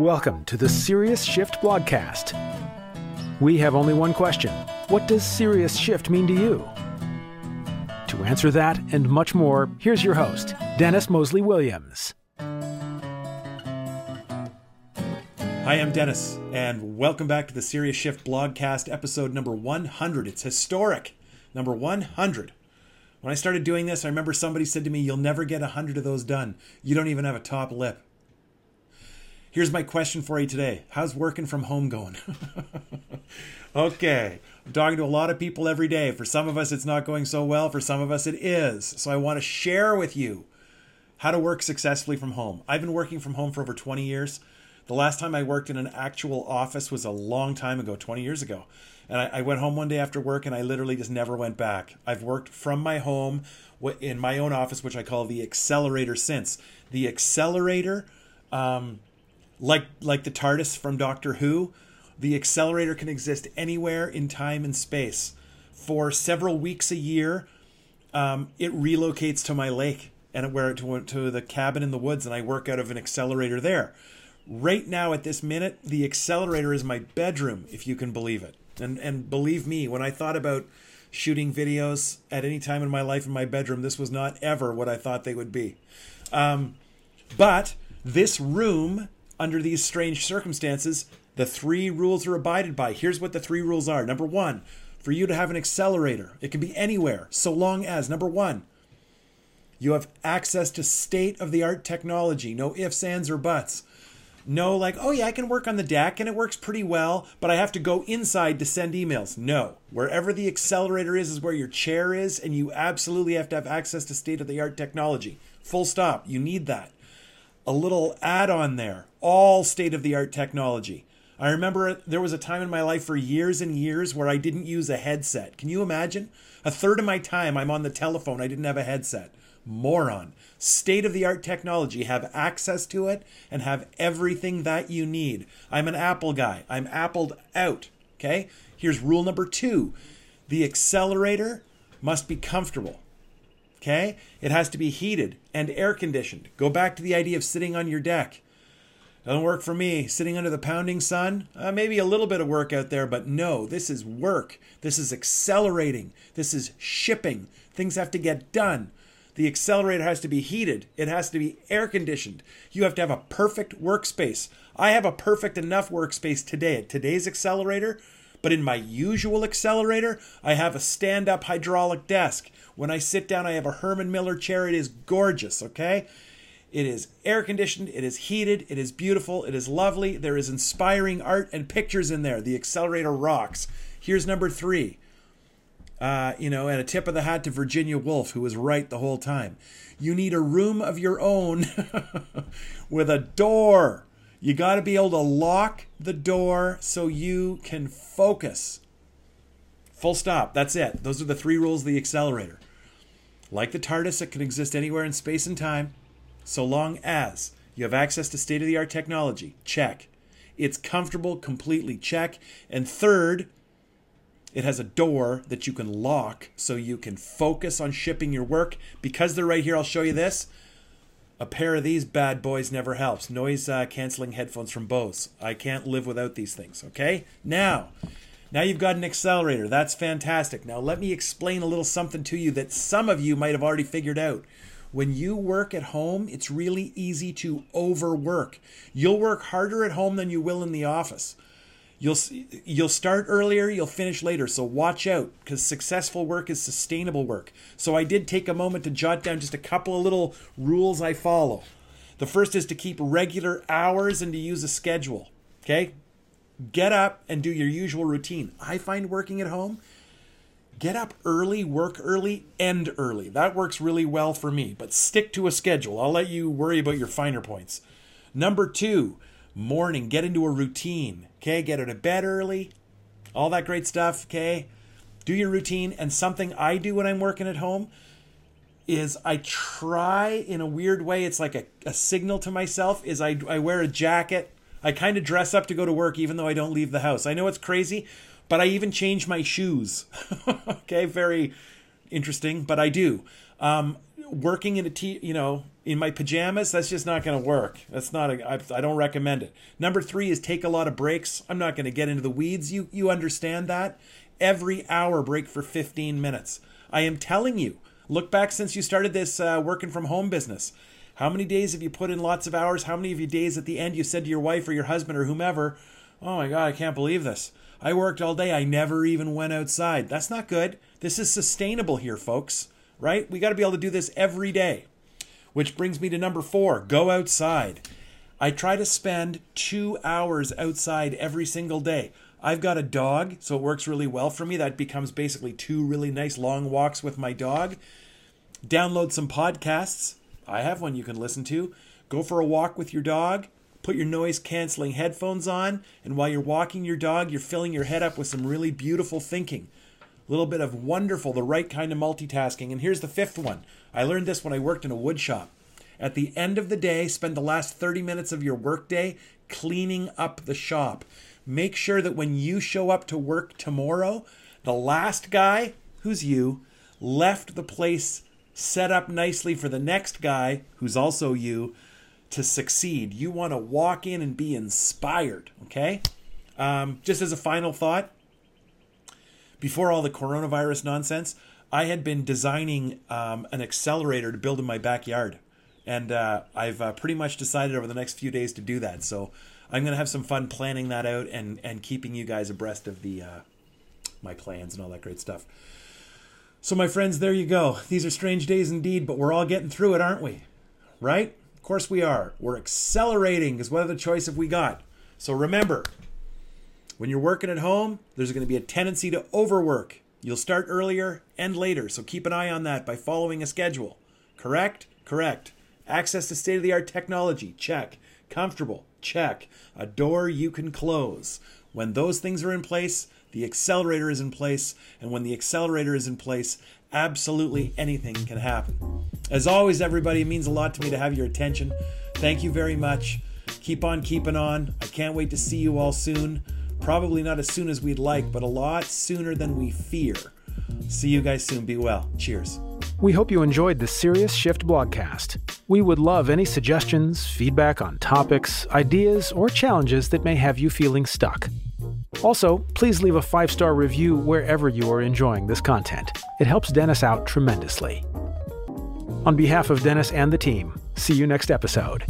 Welcome to the Serious Shift blogcast. We have only one question What does Serious Shift mean to you? To answer that and much more, here's your host, Dennis Moseley Williams. Hi, I'm Dennis, and welcome back to the Serious Shift blogcast, episode number 100. It's historic, number 100. When I started doing this, I remember somebody said to me, You'll never get 100 of those done. You don't even have a top lip. Here's my question for you today How's working from home going? okay, I'm talking to a lot of people every day. For some of us, it's not going so well. For some of us, it is. So I want to share with you how to work successfully from home. I've been working from home for over 20 years. The last time I worked in an actual office was a long time ago, 20 years ago. And I, I, went home one day after work and I literally just never went back. I've worked from my home in my own office, which I call the accelerator since. The accelerator, um, like, like the TARDIS from Doctor Who, the accelerator can exist anywhere in time and space. For several weeks a year, um, it relocates to my lake and where it to, to the cabin in the woods, and I work out of an accelerator there. Right now, at this minute, the accelerator is my bedroom, if you can believe it. And and believe me, when I thought about shooting videos at any time in my life in my bedroom, this was not ever what I thought they would be. Um, but this room, under these strange circumstances, the three rules are abided by. Here's what the three rules are. Number one, for you to have an accelerator, it can be anywhere, so long as, number one, you have access to state of the art technology, no ifs, ands, or buts. No like oh yeah i can work on the deck and it works pretty well but i have to go inside to send emails. No. Wherever the accelerator is is where your chair is and you absolutely have to have access to state of the art technology. Full stop. You need that a little add-on there all state of the art technology i remember there was a time in my life for years and years where i didn't use a headset can you imagine a third of my time i'm on the telephone i didn't have a headset moron. State of the art technology. Have access to it and have everything that you need. I'm an Apple guy. I'm appled out. Okay? Here's rule number two the accelerator must be comfortable. Okay? It has to be heated and air conditioned. Go back to the idea of sitting on your deck. Doesn't work for me. Sitting under the pounding sun, uh, maybe a little bit of work out there, but no, this is work. This is accelerating. This is shipping. Things have to get done. The accelerator has to be heated, it has to be air conditioned. You have to have a perfect workspace. I have a perfect enough workspace today at today's accelerator, but in my usual accelerator, I have a stand up hydraulic desk. When I sit down, I have a Herman Miller chair. It is gorgeous, okay? It is air conditioned, it is heated, it is beautiful, it is lovely. There is inspiring art and pictures in there. The accelerator rocks. Here's number three uh, you know, and a tip of the hat to Virginia Woolf, who was right the whole time. You need a room of your own with a door. You got to be able to lock the door so you can focus. Full stop. That's it. Those are the three rules of the accelerator. Like the TARDIS, it can exist anywhere in space and time, so long as you have access to state of the art technology. Check. It's comfortable, completely check. And third, it has a door that you can lock so you can focus on shipping your work. Because they're right here, I'll show you this. A pair of these bad boys never helps. Noise uh, canceling headphones from Bose. I can't live without these things, okay? Now, now you've got an accelerator. That's fantastic. Now let me explain a little something to you that some of you might have already figured out. When you work at home, it's really easy to overwork. You'll work harder at home than you will in the office. You'll you'll start earlier, you'll finish later. So watch out because successful work is sustainable work. So I did take a moment to jot down just a couple of little rules I follow. The first is to keep regular hours and to use a schedule. Okay? Get up and do your usual routine. I find working at home get up early, work early, end early. That works really well for me, but stick to a schedule. I'll let you worry about your finer points. Number two, morning, get into a routine. Okay, get out of bed early, all that great stuff. Okay, do your routine. And something I do when I'm working at home is I try in a weird way, it's like a, a signal to myself, is I, I wear a jacket. I kind of dress up to go to work even though I don't leave the house. I know it's crazy, but I even change my shoes. okay, very interesting, but I do. Um, working in a t you know in my pajamas that's just not going to work. That's not a, I, I don't recommend it. Number three is take a lot of breaks. I'm not going to get into the weeds. You you understand that? Every hour break for 15 minutes. I am telling you look back since you started this uh, working from home business. How many days have you put in lots of hours? How many of your days at the end you said to your wife or your husband or whomever oh my god i can't believe this. I worked all day. I never even went outside. That's not good. This is sustainable here folks right? We got to be able to do this every day. Which brings me to number four go outside. I try to spend two hours outside every single day. I've got a dog, so it works really well for me. That becomes basically two really nice long walks with my dog. Download some podcasts. I have one you can listen to. Go for a walk with your dog. Put your noise canceling headphones on. And while you're walking your dog, you're filling your head up with some really beautiful thinking little bit of wonderful, the right kind of multitasking. And here's the fifth one. I learned this when I worked in a wood shop. At the end of the day, spend the last 30 minutes of your workday cleaning up the shop. Make sure that when you show up to work tomorrow, the last guy, who's you, left the place set up nicely for the next guy, who's also you, to succeed. You want to walk in and be inspired, okay? Um, just as a final thought, before all the coronavirus nonsense, I had been designing um, an accelerator to build in my backyard. And uh, I've uh, pretty much decided over the next few days to do that. So I'm going to have some fun planning that out and, and keeping you guys abreast of the uh, my plans and all that great stuff. So, my friends, there you go. These are strange days indeed, but we're all getting through it, aren't we? Right? Of course we are. We're accelerating, because what other choice have we got? So, remember, when you're working at home, there's going to be a tendency to overwork. You'll start earlier and later, so keep an eye on that by following a schedule. Correct? Correct. Access to state of the art technology? Check. Comfortable? Check. A door you can close. When those things are in place, the accelerator is in place, and when the accelerator is in place, absolutely anything can happen. As always, everybody, it means a lot to me to have your attention. Thank you very much. Keep on keeping on. I can't wait to see you all soon. Probably not as soon as we'd like, mm. but a lot sooner than we fear. See you guys soon. Be well. Cheers. We hope you enjoyed the Serious Shift blogcast. We would love any suggestions, feedback on topics, ideas, or challenges that may have you feeling stuck. Also, please leave a five star review wherever you are enjoying this content. It helps Dennis out tremendously. On behalf of Dennis and the team, see you next episode.